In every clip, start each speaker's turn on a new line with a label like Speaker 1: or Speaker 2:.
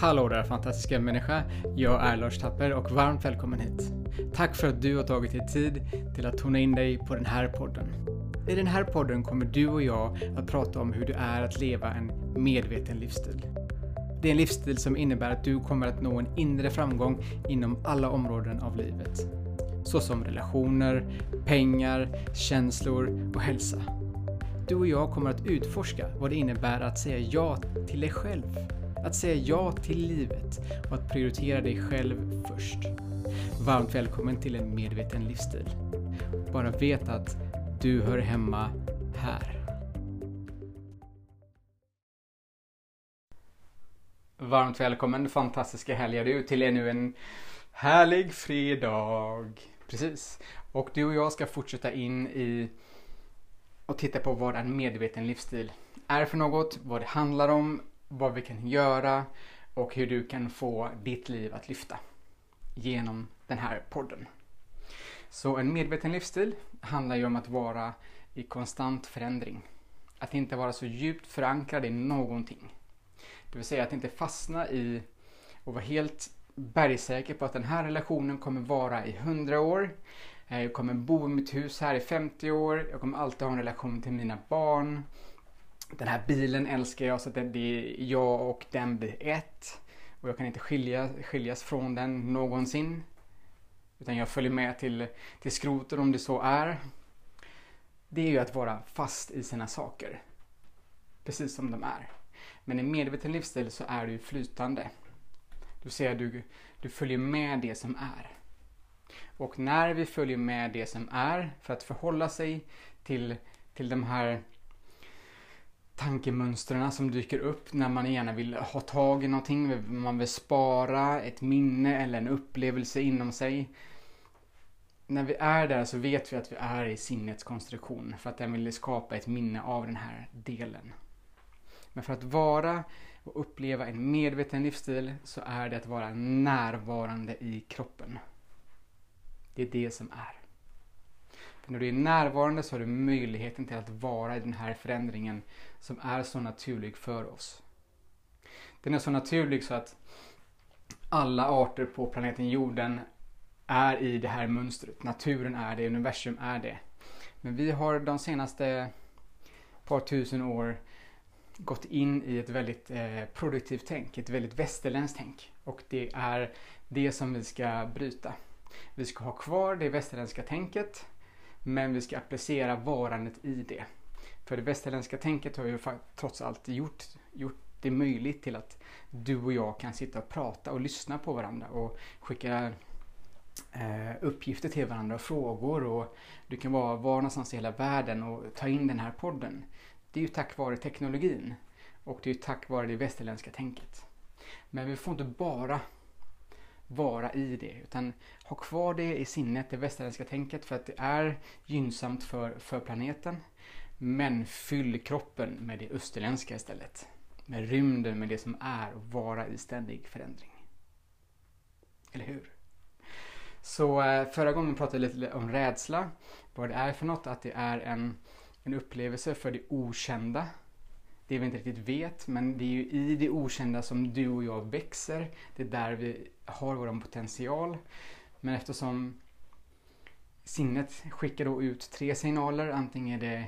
Speaker 1: Hallå där fantastiska människa! Jag är Lars Tapper och varmt välkommen hit. Tack för att du har tagit dig tid till att tona in dig på den här podden. I den här podden kommer du och jag att prata om hur det är att leva en medveten livsstil. Det är en livsstil som innebär att du kommer att nå en inre framgång inom alla områden av livet. Såsom relationer, pengar, känslor och hälsa. Du och jag kommer att utforska vad det innebär att säga ja till dig själv. Att säga ja till livet och att prioritera dig själv först. Varmt välkommen till en medveten livsstil. Bara vet att du hör hemma här. Varmt välkommen fantastiska helger du till ännu en härlig fredag. Precis. Och du och jag ska fortsätta in i och titta på vad en medveten livsstil är för något, vad det handlar om, vad vi kan göra och hur du kan få ditt liv att lyfta genom den här podden. Så en medveten livsstil handlar ju om att vara i konstant förändring. Att inte vara så djupt förankrad i någonting. Det vill säga att inte fastna i och vara helt bergsäker på att den här relationen kommer vara i 100 år. Eh, jag kommer bo i mitt hus här i 50 år. Jag kommer alltid ha en relation till mina barn. Den här bilen älskar jag så att det är jag och den blir ett. Och jag kan inte skilja, skiljas från den någonsin. Utan jag följer med till, till skroten om det så är. Det är ju att vara fast i sina saker. Precis som de är. Men i medveten livsstil så är du flytande. Du ser du, du följer med det som är. Och när vi följer med det som är för att förhålla sig till, till de här tankemönstren som dyker upp när man gärna vill ha tag i någonting, man vill spara ett minne eller en upplevelse inom sig. När vi är där så vet vi att vi är i sinnets konstruktion för att den vill skapa ett minne av den här delen. Men för att vara och uppleva en medveten livsstil så är det att vara närvarande i kroppen. Det är det som är. För när du är närvarande så har du möjligheten till att vara i den här förändringen som är så naturlig för oss. Den är så naturlig så att alla arter på planeten jorden är i det här mönstret. Naturen är det, universum är det. Men vi har de senaste par tusen år gått in i ett väldigt eh, produktivt tänk, ett väldigt västerländskt tänk. Och det är det som vi ska bryta. Vi ska ha kvar det västerländska tänket men vi ska applicera varandet i det. För det västerländska tänket har ju trots allt gjort, gjort det möjligt till att du och jag kan sitta och prata och lyssna på varandra och skicka eh, uppgifter till varandra och frågor och du kan vara var någonstans i hela världen och ta in den här podden. Det är ju tack vare teknologin och det är ju tack vare det västerländska tänket. Men vi får inte bara vara i det utan ha kvar det i sinnet, det västerländska tänket för att det är gynnsamt för, för planeten. Men fyll kroppen med det österländska istället. Med rymden, med det som är och vara i ständig förändring. Eller hur? Så eh, förra gången pratade jag lite om rädsla. Vad det är för något, att det är en, en upplevelse för det okända det vi inte riktigt vet. Men det är ju i det okända som du och jag växer. Det är där vi har vår potential. Men eftersom sinnet skickar då ut tre signaler. Antingen är det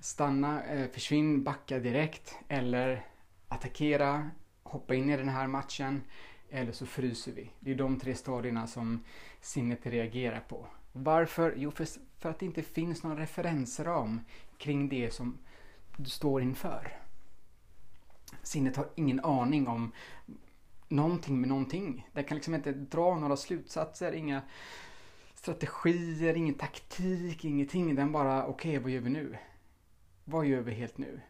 Speaker 1: stanna, eh, försvinn, backa direkt eller attackera, hoppa in i den här matchen eller så fryser vi. Det är de tre stadierna som sinnet reagerar på. Varför? Jo, för, för att det inte finns någon referensram kring det som du står inför. Sinnet har ingen aning om någonting med någonting. Det kan liksom inte dra några slutsatser, inga strategier, ingen taktik, ingenting. Den bara, okej, okay, vad gör vi nu? Vad gör vi helt nu?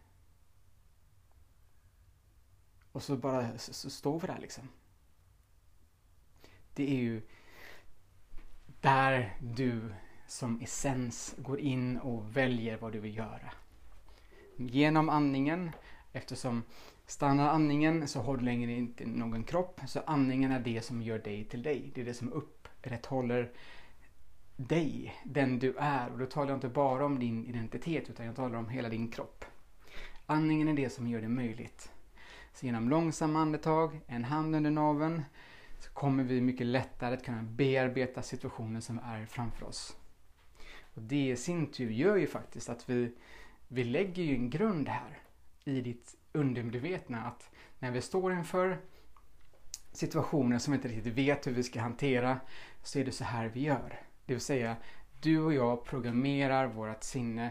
Speaker 1: Och så bara så, står vi där liksom. Det är ju där du som essens går in och väljer vad du vill göra genom andningen. Eftersom stannar andningen så har du längre inte någon kropp. Så andningen är det som gör dig till dig. Det är det som upprätthåller dig, den du är. Och då talar jag inte bara om din identitet utan jag talar om hela din kropp. Andningen är det som gör det möjligt. Så genom långsamma andetag, en hand under naveln, så kommer vi mycket lättare att kunna bearbeta situationen som är framför oss. Och det i sin tur gör ju faktiskt att vi, vi lägger ju en grund här i ditt undermedvetna att när vi står inför situationer som vi inte riktigt vet hur vi ska hantera så är det så här vi gör. Det vill säga, du och jag programmerar vårt sinne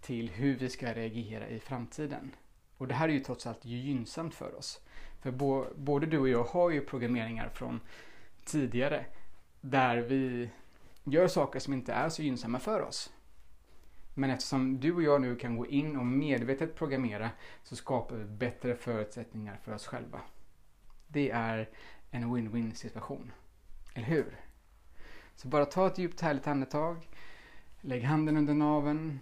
Speaker 1: till hur vi ska reagera i framtiden. Och det här är ju trots allt gynnsamt för oss. För både du och jag har ju programmeringar från tidigare där vi gör saker som inte är så gynnsamma för oss. Men eftersom du och jag nu kan gå in och medvetet programmera så skapar vi bättre förutsättningar för oss själva. Det är en win-win situation. Eller hur? Så bara ta ett djupt härligt andetag. Lägg handen under naveln.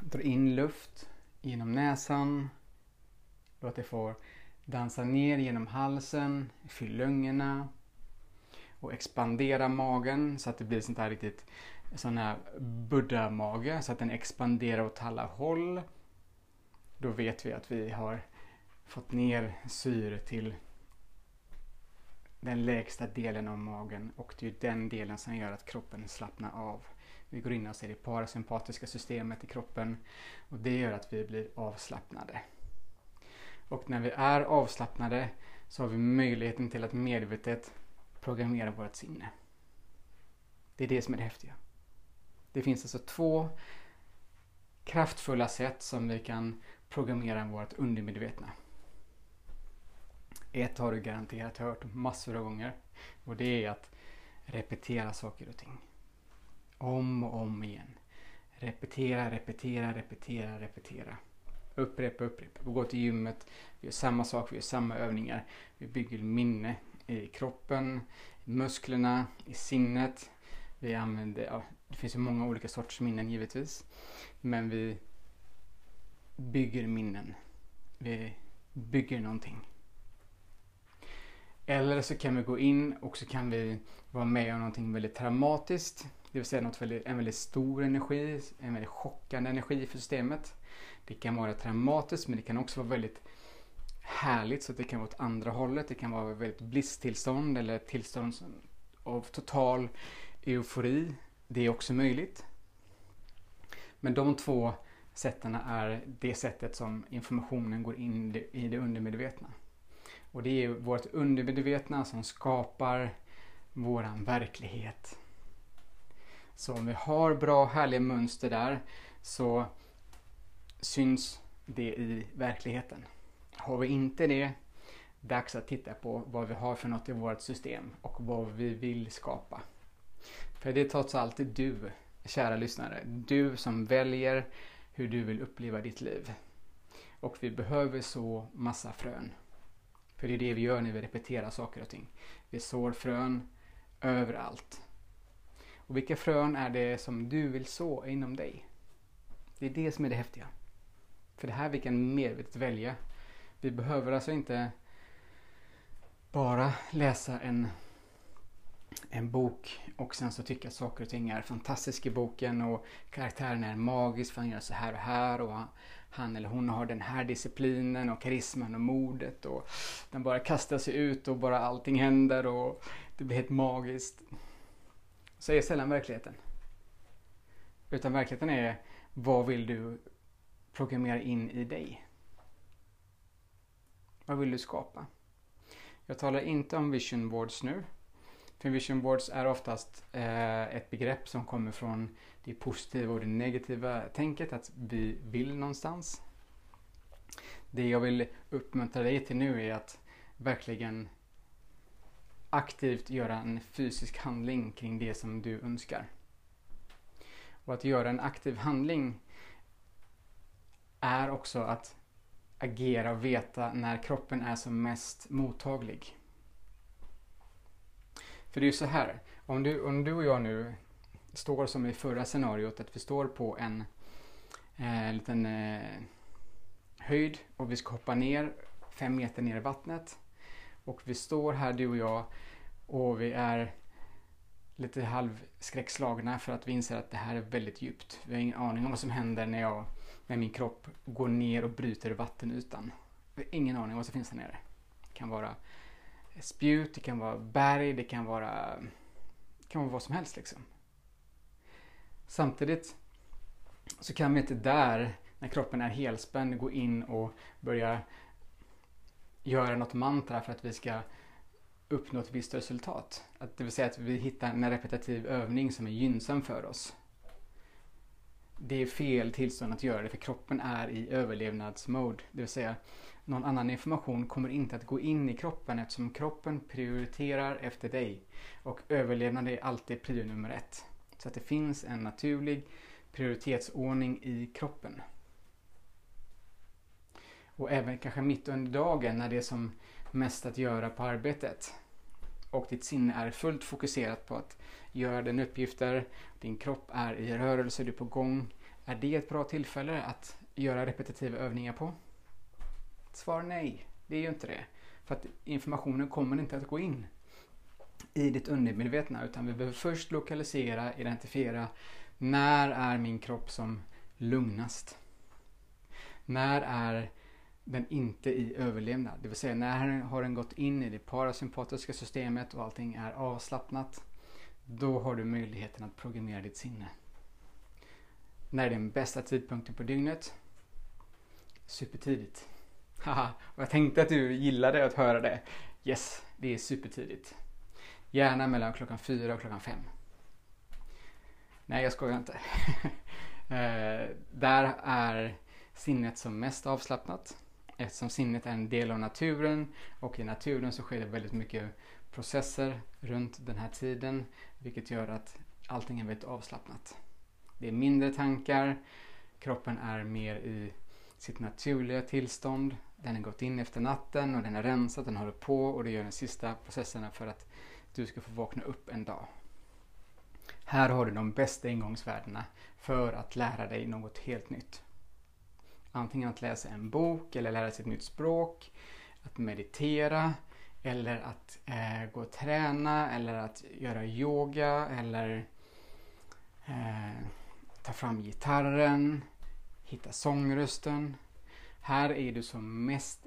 Speaker 1: Dra in luft genom näsan. Låt det få dansa ner genom halsen, fyll lungorna och expandera magen så att det blir sånt här riktigt sån här buddha-mage så att den expanderar åt alla håll. Då vet vi att vi har fått ner syre till den lägsta delen av magen och det är den delen som gör att kroppen slappnar av. Vi går in och ser det parasympatiska systemet i kroppen och det gör att vi blir avslappnade. Och när vi är avslappnade så har vi möjligheten till att medvetet programmera vårt sinne. Det är det som är det häftiga. Det finns alltså två kraftfulla sätt som vi kan programmera vårt undermedvetna. Ett har du garanterat hört massor av gånger och det är att repetera saker och ting. Om och om igen. Repetera, repetera, repetera, repetera. Upprepa, upprepa. Vi går till gymmet, vi gör samma sak, vi gör samma övningar. Vi bygger minne i kroppen, i musklerna, i sinnet. Vi använder, ja, det finns ju många olika sorters minnen givetvis. Men vi bygger minnen. Vi bygger någonting. Eller så kan vi gå in och så kan vi vara med om någonting väldigt traumatiskt. Det vill säga något väldigt, en väldigt stor energi, en väldigt chockande energi för systemet. Det kan vara traumatiskt men det kan också vara väldigt härligt så att det kan vara åt andra hållet. Det kan vara ett väldigt blisstillstånd eller tillstånd av total eufori. Det är också möjligt. Men de två sätten är det sättet som informationen går in i det undermedvetna. Och det är vårt undermedvetna som skapar våran verklighet. Så om vi har bra härliga mönster där så syns det i verkligheten. Har vi inte det, dags att titta på vad vi har för något i vårt system och vad vi vill skapa. För det är trots allt du, kära lyssnare, du som väljer hur du vill uppleva ditt liv. Och vi behöver så massa frön. För det är det vi gör när vi repeterar saker och ting. Vi sår frön överallt. Och vilka frön är det som du vill så inom dig? Det är det som är det häftiga. För det här vi kan medvetet välja. Vi behöver alltså inte bara läsa en, en bok och sen så tycka att saker och ting är fantastiska i boken och karaktären är magisk för han gör så här och här och han eller hon har den här disciplinen och karisman och modet och den bara kastar sig ut och bara allting händer och det blir helt magiskt. Så är sällan verkligheten. Utan verkligheten är vad vill du programmera in i dig? Vad vill du skapa? Jag talar inte om vision boards nu. För vision boards är oftast eh, ett begrepp som kommer från det positiva och det negativa tänket att vi vill någonstans. Det jag vill uppmuntra dig till nu är att verkligen aktivt göra en fysisk handling kring det som du önskar. Och att göra en aktiv handling är också att agera och veta när kroppen är som mest mottaglig. För det är ju så här, om du, om du och jag nu står som i förra scenariot, att vi står på en eh, liten eh, höjd och vi ska hoppa ner fem meter ner i vattnet. Och vi står här du och jag och vi är lite halvskräckslagna för att vi inser att det här är väldigt djupt. Vi har ingen aning om vad som händer när jag med min kropp går ner och bryter vattenytan. Vi har ingen aning om vad som finns där nere. Det kan vara spjut, det kan vara berg, det kan vara, det kan vara vad som helst liksom. Samtidigt så kan vi inte där, när kroppen är helspänd, gå in och börja göra något mantra för att vi ska uppnå ett visst resultat. Att det vill säga att vi hittar en repetitiv övning som är gynnsam för oss. Det är fel tillstånd att göra det för kroppen är i överlevnadsmode. Det vill säga någon annan information kommer inte att gå in i kroppen eftersom kroppen prioriterar efter dig. Och överlevnad är alltid prio nummer ett. Så att det finns en naturlig prioritetsordning i kroppen. Och även kanske mitt under dagen när det är som mest att göra på arbetet. Och ditt sinne är fullt fokuserat på att göra dina uppgifter. Din kropp är i rörelse, du är på gång. Är det ett bra tillfälle att göra repetitiva övningar på? Svar nej, det är ju inte det. För att informationen kommer inte att gå in i ditt undermedvetna utan vi behöver först lokalisera, identifiera när är min kropp som lugnast? När är den inte i överlevnad? Det vill säga när har den gått in i det parasympatiska systemet och allting är avslappnat. Då har du möjligheten att programmera ditt sinne. När är den bästa tidpunkten på dygnet? Supertidigt. Haha, och jag tänkte att du gillade att höra det. Yes, det är supertidigt. Gärna mellan klockan fyra och klockan fem. Nej, jag skojar inte. eh, där är sinnet som mest avslappnat. Eftersom sinnet är en del av naturen och i naturen så sker det väldigt mycket processer runt den här tiden vilket gör att allting är väldigt avslappnat. Det är mindre tankar, kroppen är mer i sitt naturliga tillstånd. Den har gått in efter natten och den är rensad, den håller på och det gör den sista processerna för att du ska få vakna upp en dag. Här har du de bästa ingångsvärdena för att lära dig något helt nytt. Antingen att läsa en bok eller lära sig ett nytt språk, att meditera eller att eh, gå och träna eller att göra yoga eller eh, ta fram gitarren, hitta sångrösten. Här är du som mest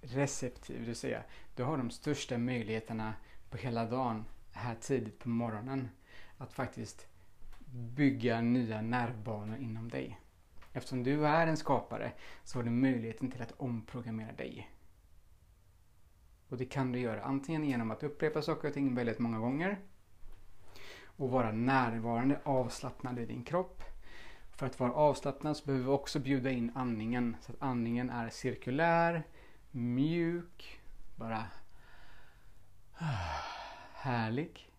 Speaker 1: receptiv, det vill säga du har de största möjligheterna på hela dagen här tidigt på morgonen att faktiskt bygga nya nervbanor inom dig. Eftersom du är en skapare så har du möjligheten till att omprogrammera dig. Och det kan du göra antingen genom att upprepa saker och ting väldigt många gånger och vara närvarande, avslappnad i din kropp. För att vara avslappnad så behöver vi också bjuda in andningen så att andningen är cirkulär, mjuk, bara härlig.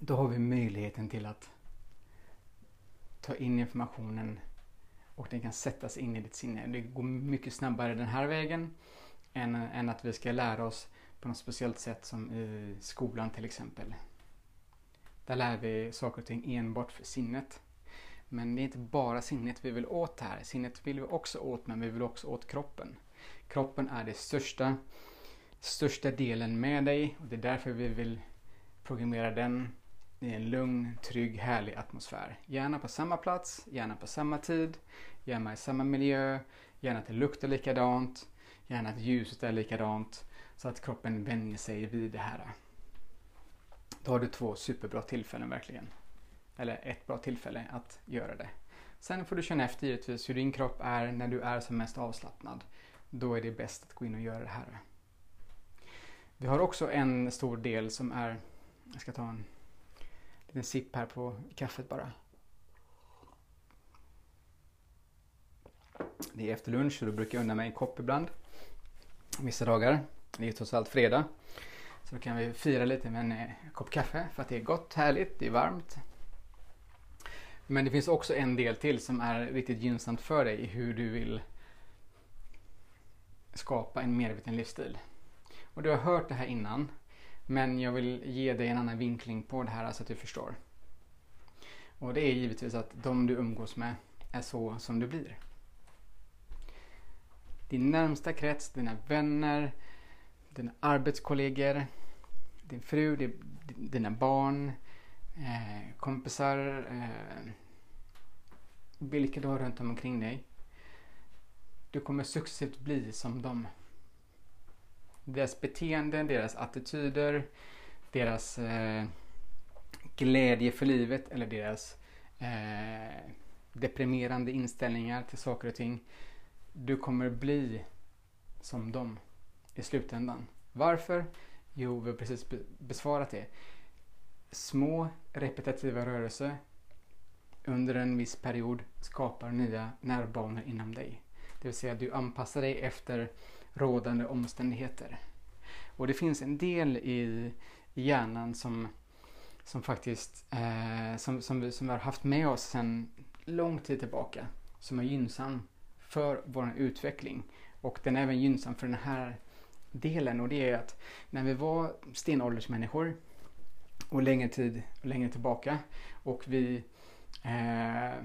Speaker 1: Då har vi möjligheten till att ta in informationen och den kan sättas in i ditt sinne. Det går mycket snabbare den här vägen än, än att vi ska lära oss på något speciellt sätt som i skolan till exempel. Där lär vi saker och ting enbart för sinnet. Men det är inte bara sinnet vi vill åt här. Sinnet vill vi också åt men vi vill också åt kroppen. Kroppen är det största, största delen med dig och det är därför vi vill programmera den i en lugn, trygg, härlig atmosfär. Gärna på samma plats, gärna på samma tid, gärna i samma miljö, gärna att det luktar likadant, gärna att ljuset är likadant så att kroppen vänjer sig vid det här. Då har du två superbra tillfällen verkligen. Eller ett bra tillfälle att göra det. Sen får du känna efter givetvis hur din kropp är när du är som mest avslappnad. Då är det bäst att gå in och göra det här. Vi har också en stor del som är, jag ska ta en liten sipp här på kaffet bara. Det är efter lunch och då brukar jag unna mig en kopp ibland. Vissa dagar. Det är trots allt fredag. Så då kan vi fira lite med en eh, kopp kaffe för att det är gott, härligt, det är varmt. Men det finns också en del till som är riktigt gynnsamt för dig i hur du vill skapa en medveten livsstil. Och du har hört det här innan. Men jag vill ge dig en annan vinkling på det här så att du förstår. Och det är givetvis att de du umgås med är så som du blir. Din närmsta krets, dina vänner, dina arbetskollegor, din fru, dina barn, eh, kompisar, eh, vilka du har runt omkring dig. Du kommer successivt bli som dem. Deras beteenden, deras attityder, deras eh, glädje för livet eller deras eh, deprimerande inställningar till saker och ting. Du kommer bli som dem i slutändan. Varför? Jo, vi har precis besvarat det. Små repetitiva rörelser under en viss period skapar nya nervbanor inom dig. Det vill säga du anpassar dig efter rådande omständigheter. Och det finns en del i hjärnan som, som faktiskt eh, som, som, vi, som vi har haft med oss sedan lång tid tillbaka som är gynnsam för vår utveckling. Och den är även gynnsam för den här delen och det är att när vi var stenåldersmänniskor och längre tid och längre tillbaka och vi eh,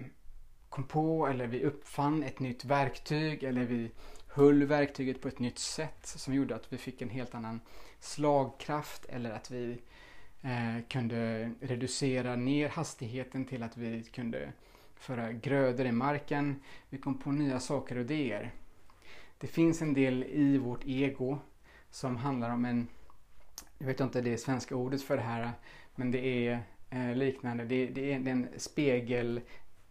Speaker 1: kom på eller vi uppfann ett nytt verktyg eller vi höll verktyget på ett nytt sätt som gjorde att vi fick en helt annan slagkraft eller att vi eh, kunde reducera ner hastigheten till att vi kunde föra grödor i marken. Vi kom på nya saker och idéer. Det finns en del i vårt ego som handlar om en, jag vet inte det svenska ordet för det här, men det är eh, liknande. Det, det, är en spegel,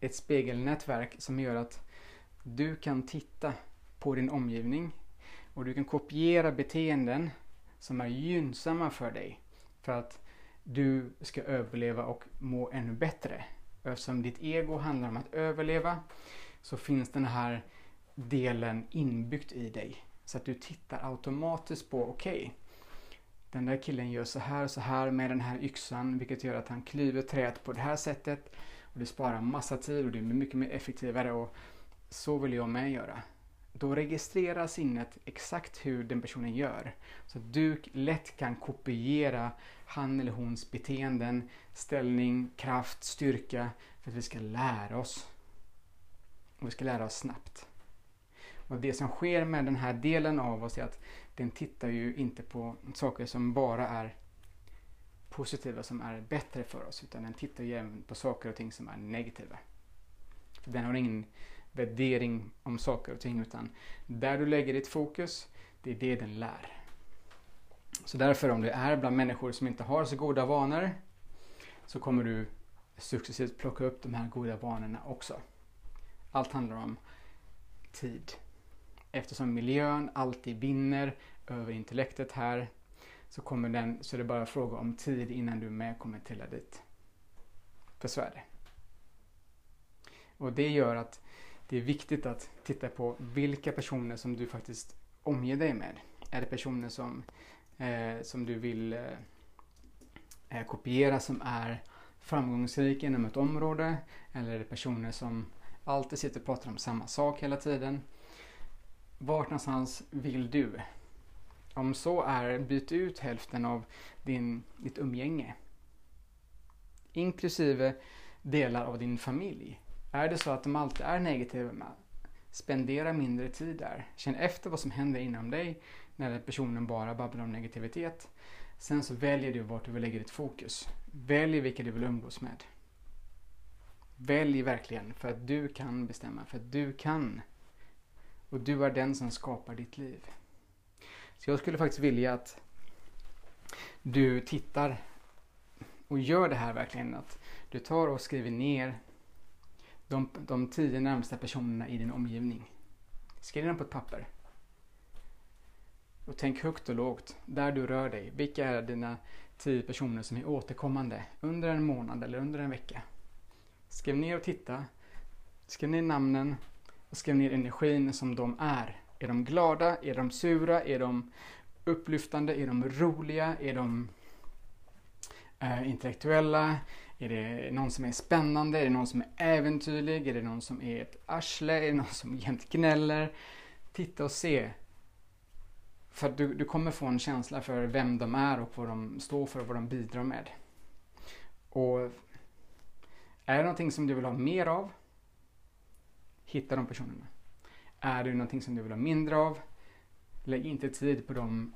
Speaker 1: ett spegelnätverk som gör att du kan titta på din omgivning och du kan kopiera beteenden som är gynnsamma för dig för att du ska överleva och må ännu bättre. Eftersom ditt ego handlar om att överleva så finns den här delen inbyggt i dig. Så att du tittar automatiskt på, okej, okay, den där killen gör så här och så här med den här yxan vilket gör att han klyver träet på det här sättet och det sparar massa tid och det blir mycket mer effektivare och så vill jag med göra. Då registrerar sinnet exakt hur den personen gör. Så att du lätt kan kopiera han eller hons beteenden, ställning, kraft, styrka för att vi ska lära oss. Och vi ska lära oss snabbt. Och det som sker med den här delen av oss är att den tittar ju inte på saker som bara är positiva, som är bättre för oss, utan den tittar ju även på saker och ting som är negativa. Den har ingen värdering om saker och ting, utan där du lägger ditt fokus, det är det den lär. Så därför om du är bland människor som inte har så goda vanor, så kommer du successivt plocka upp de här goda vanorna också. Allt handlar om tid. Eftersom miljön alltid vinner över intellektet här så, kommer den, så är det bara fråga om tid innan du med kommer trilla dit. För så är det. Och det gör att det är viktigt att titta på vilka personer som du faktiskt omger dig med. Är det personer som, eh, som du vill eh, eh kopiera som är framgångsrika inom ett område? Eller är det personer som alltid sitter och pratar om samma sak hela tiden? Vart någonstans vill du? Om så är, byt ut hälften av din, ditt umgänge. Inklusive delar av din familj. Är det så att de alltid är negativa med spendera mindre tid där. Känn efter vad som händer inom dig när personen bara babblar om negativitet. Sen så väljer du vart du vill lägga ditt fokus. Välj vilka du vill umgås med. Välj verkligen för att du kan bestämma, för att du kan och du är den som skapar ditt liv. Så jag skulle faktiskt vilja att du tittar och gör det här verkligen. Att du tar och skriver ner de, de tio närmsta personerna i din omgivning. Skriv dem på ett papper. Och tänk högt och lågt, där du rör dig. Vilka är dina tio personer som är återkommande under en månad eller under en vecka? Skriv ner och titta. Skriv ner namnen skriv ner energin som de är. Är de glada? Är de sura? Är de upplyftande? Är de roliga? Är de eh, intellektuella? Är det någon som är spännande? Är det någon som är äventyrlig? Är det någon som är ett arsle? Är det någon som jämt gnäller? Titta och se. För du, du kommer få en känsla för vem de är och vad de står för och vad de bidrar med. Och är det någonting som du vill ha mer av hitta de personerna. Är det någonting som du vill ha mindre av, lägg inte tid på de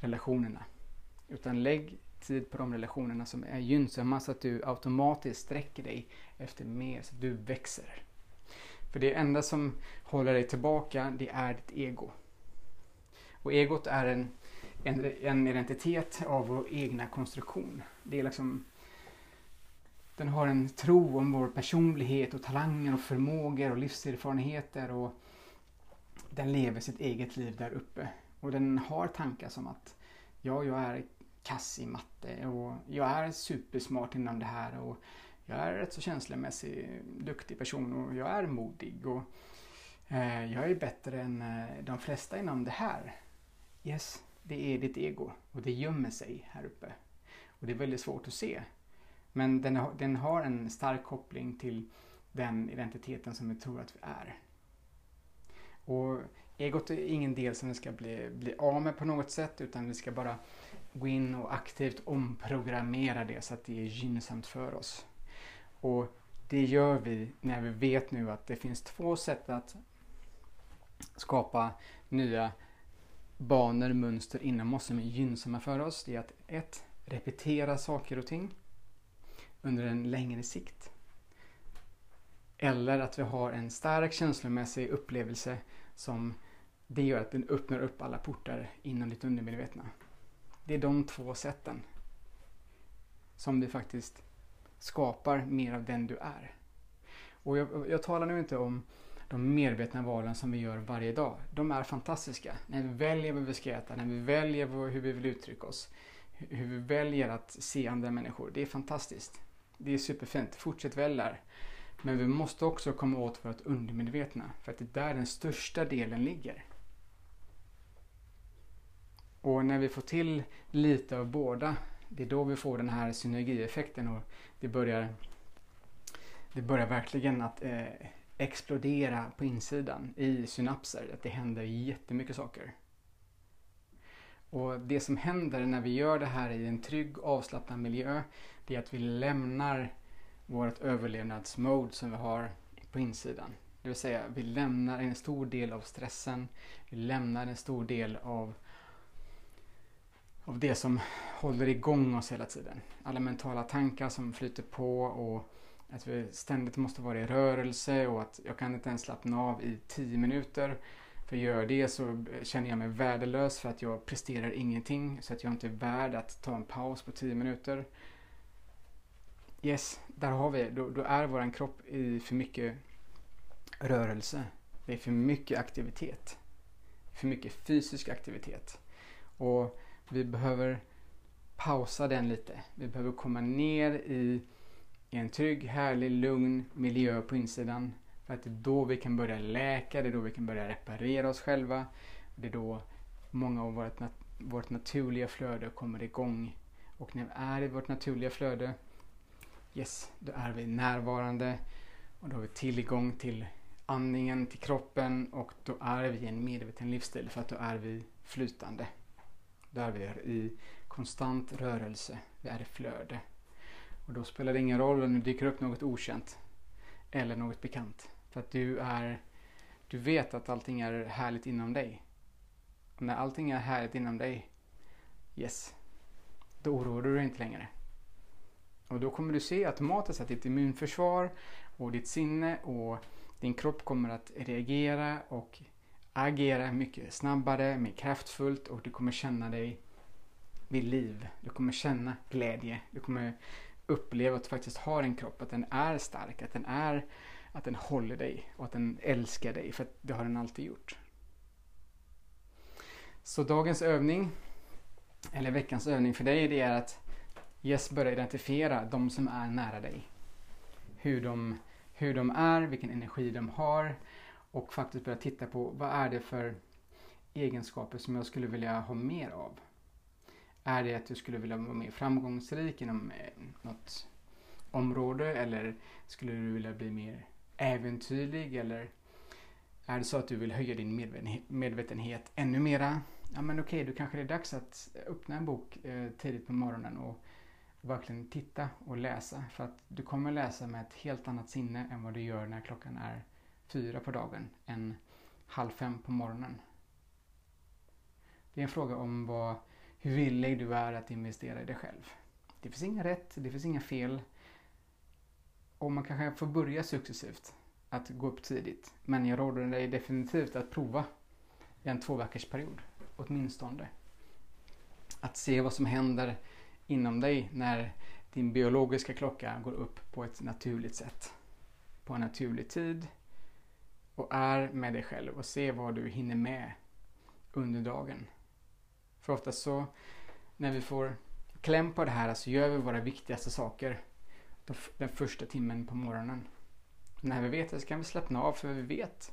Speaker 1: relationerna. Utan lägg tid på de relationerna som är gynnsamma så att du automatiskt sträcker dig efter mer, så att du växer. För det enda som håller dig tillbaka, det är ditt ego. Och egot är en, en, en identitet av vår egna konstruktion. Det är liksom den har en tro om vår personlighet och talanger och förmågor och livserfarenheter och den lever sitt eget liv där uppe. Och den har tankar som att ja, jag är kass i matte och jag är supersmart inom det här och jag är rätt så känslomässig, duktig person och jag är modig och eh, jag är bättre än eh, de flesta inom det här. Yes, det är ditt ego och det gömmer sig här uppe. Och det är väldigt svårt att se. Men den, har, den har en stark koppling till den identiteten som vi tror att vi är. Och egot är ingen del som vi ska bli, bli av med på något sätt utan vi ska bara gå in och aktivt omprogrammera det så att det är gynnsamt för oss. Och det gör vi när vi vet nu att det finns två sätt att skapa nya banor, mönster inom oss som är gynnsamma för oss. Det är att ett, repetera saker och ting under en längre sikt. Eller att vi har en stark känslomässig upplevelse som det gör att den öppnar upp alla portar inom ditt undermedvetna. Det är de två sätten som du faktiskt skapar mer av den du är. Och jag, jag talar nu inte om de medvetna valen som vi gör varje dag. De är fantastiska. När vi väljer vad vi ska äta, när vi väljer hur vi vill uttrycka oss, hur vi väljer att se andra människor. Det är fantastiskt. Det är superfint. Fortsätt väl där. Men vi måste också komma åt vårt undermedvetna. För att det är där den största delen ligger. Och när vi får till lite av båda, det är då vi får den här synergieffekten och det börjar, det börjar verkligen att eh, explodera på insidan i synapser. Att det händer jättemycket saker. Och det som händer när vi gör det här i en trygg avslappnad miljö det är att vi lämnar vårt överlevnadsmode som vi har på insidan. Det vill säga vi lämnar en stor del av stressen, vi lämnar en stor del av, av det som håller igång oss hela tiden. Alla mentala tankar som flyter på och att vi ständigt måste vara i rörelse och att jag kan inte ens slappna av i tio minuter. För gör jag det så känner jag mig värdelös för att jag presterar ingenting så att jag inte är värd att ta en paus på tio minuter. Yes, där har vi då, då är våran kropp i för mycket rörelse. Det är för mycket aktivitet. För mycket fysisk aktivitet. Och vi behöver pausa den lite. Vi behöver komma ner i en trygg, härlig, lugn miljö på insidan. För att det är då vi kan börja läka, det är då vi kan börja reparera oss själva. Det är då många av vårt, nat vårt naturliga flöde kommer igång. Och när vi är i vårt naturliga flöde Yes, då är vi närvarande och då har vi tillgång till andningen, till kroppen och då är vi i en medveten livsstil för att då är vi flytande. Då är vi i konstant rörelse, vi är i flöde. Och då spelar det ingen roll om det dyker upp något okänt eller något bekant. För att du är, du vet att allting är härligt inom dig. Och när allting är härligt inom dig, yes, då oroar du dig inte längre. Och då kommer du se automatiskt att ditt immunförsvar och ditt sinne och din kropp kommer att reagera och agera mycket snabbare, mer kraftfullt och du kommer känna dig vid liv. Du kommer känna glädje. Du kommer uppleva att du faktiskt har en kropp, att den är stark, att den är att den håller dig och att den älskar dig för att det har den alltid gjort. Så dagens övning, eller veckans övning för dig, det är att Yes börja identifiera de som är nära dig. Hur de, hur de är, vilken energi de har och faktiskt börja titta på vad är det för egenskaper som jag skulle vilja ha mer av. Är det att du skulle vilja vara mer framgångsrik inom eh, något område eller skulle du vilja bli mer äventyrlig eller är det så att du vill höja din medvetenhet ännu mera? Ja men okej, okay, då kanske det är dags att öppna en bok eh, tidigt på morgonen och verkligen titta och läsa. För att du kommer läsa med ett helt annat sinne än vad du gör när klockan är fyra på dagen än halv fem på morgonen. Det är en fråga om vad, hur villig du är att investera i dig själv. Det finns inga rätt, det finns inga fel. Och man kanske får börja successivt. att gå upp tidigt. Men jag råder dig definitivt att prova i en två veckors period åtminstone. Att se vad som händer inom dig när din biologiska klocka går upp på ett naturligt sätt. På en naturlig tid och är med dig själv och se vad du hinner med under dagen. För ofta så när vi får kläm på det här så gör vi våra viktigaste saker den första timmen på morgonen. När vi vet det så kan vi slappna av för vi vet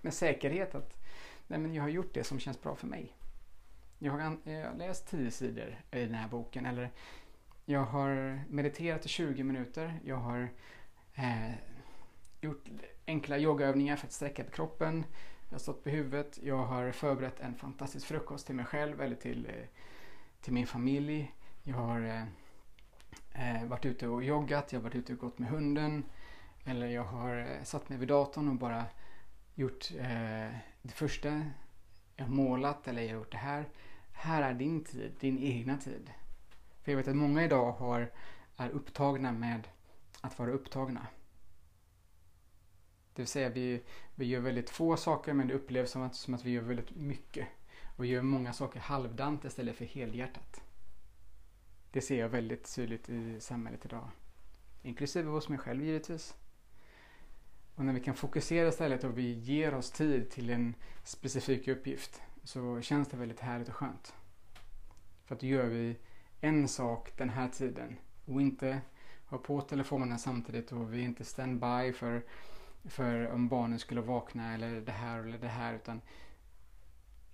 Speaker 1: med säkerhet att nej men jag har gjort det som känns bra för mig. Jag har, jag har läst 10 sidor i den här boken eller jag har mediterat i 20 minuter. Jag har eh, gjort enkla yogaövningar för att sträcka på kroppen. Jag har stått på huvudet. Jag har förberett en fantastisk frukost till mig själv eller till, eh, till min familj. Jag har eh, eh, varit ute och joggat. Jag har varit ute och gått med hunden. Eller jag har eh, satt mig vid datorn och bara gjort eh, det första. Jag har målat eller jag har gjort det här. Här är din tid, din egna tid. För jag vet att många idag har, är upptagna med att vara upptagna. Det vill säga vi, vi gör väldigt få saker men det upplevs som att, som att vi gör väldigt mycket. Och gör många saker halvdant istället för helhjärtat. Det ser jag väldigt tydligt i samhället idag. Inklusive hos mig själv givetvis. Och när vi kan fokusera istället och vi ger oss tid till en specifik uppgift så känns det väldigt härligt och skönt. För att då gör vi en sak den här tiden och inte har på telefonen samtidigt och vi är inte standby för, för om barnen skulle vakna eller det här eller det här utan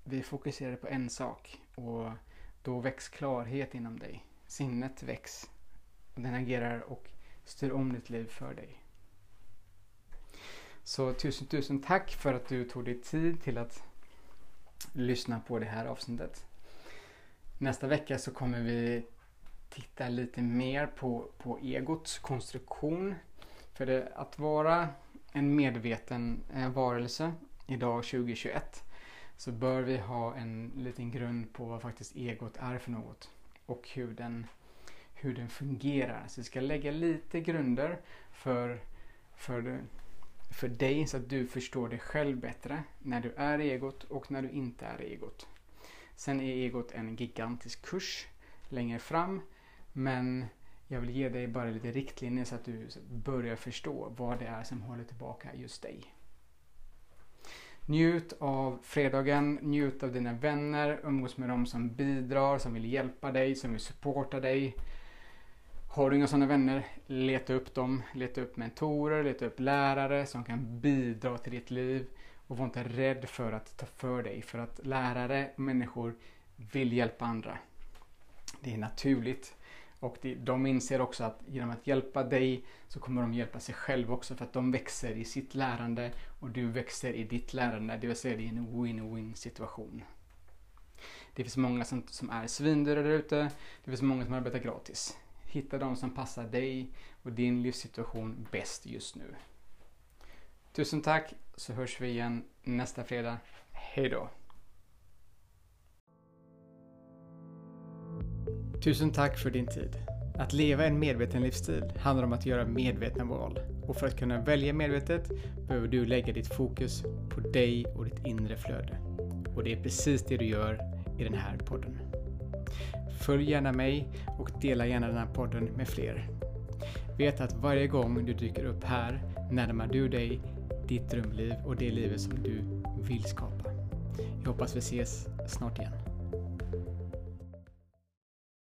Speaker 1: vi fokuserar på en sak och då väcks klarhet inom dig. Sinnet väcks och den agerar och styr om ditt liv för dig. Så tusen tusen tack för att du tog dig tid till att lyssna på det här avsnittet. Nästa vecka så kommer vi titta lite mer på, på egots konstruktion. För det, att vara en medveten eh, varelse idag 2021 så bör vi ha en liten grund på vad faktiskt egot är för något och hur den, hur den fungerar. Så vi ska lägga lite grunder för, för, för dig så att du förstår dig själv bättre när du är egot och när du inte är egot. Sen är egot en gigantisk kurs längre fram men jag vill ge dig bara lite riktlinjer så att du börjar förstå vad det är som håller tillbaka just dig. Njut av fredagen, njut av dina vänner, umgås med dem som bidrar, som vill hjälpa dig, som vill supporta dig. Har du inga sådana vänner, leta upp dem. Leta upp mentorer, leta upp lärare som kan bidra till ditt liv. Och var inte rädd för att ta för dig, för att lärare och människor vill hjälpa andra. Det är naturligt. Och de inser också att genom att hjälpa dig så kommer de hjälpa sig själva också för att de växer i sitt lärande och du växer i ditt lärande. Det vill säga det är en win-win situation. Det finns många som, som är svindyra där ute. Det finns många som arbetar gratis. Hitta de som passar dig och din livssituation bäst just nu. Tusen tack så hörs vi igen nästa fredag. Hejdå! Tusen tack för din tid. Att leva en medveten livsstil handlar om att göra medvetna val. Och för att kunna välja medvetet behöver du lägga ditt fokus på dig och ditt inre flöde. Och det är precis det du gör i den här podden. Följ gärna mig och dela gärna den här podden med fler. Vet att varje gång du dyker upp här närmar du dig ditt drömliv och det livet som du vill skapa. Jag hoppas vi ses snart igen.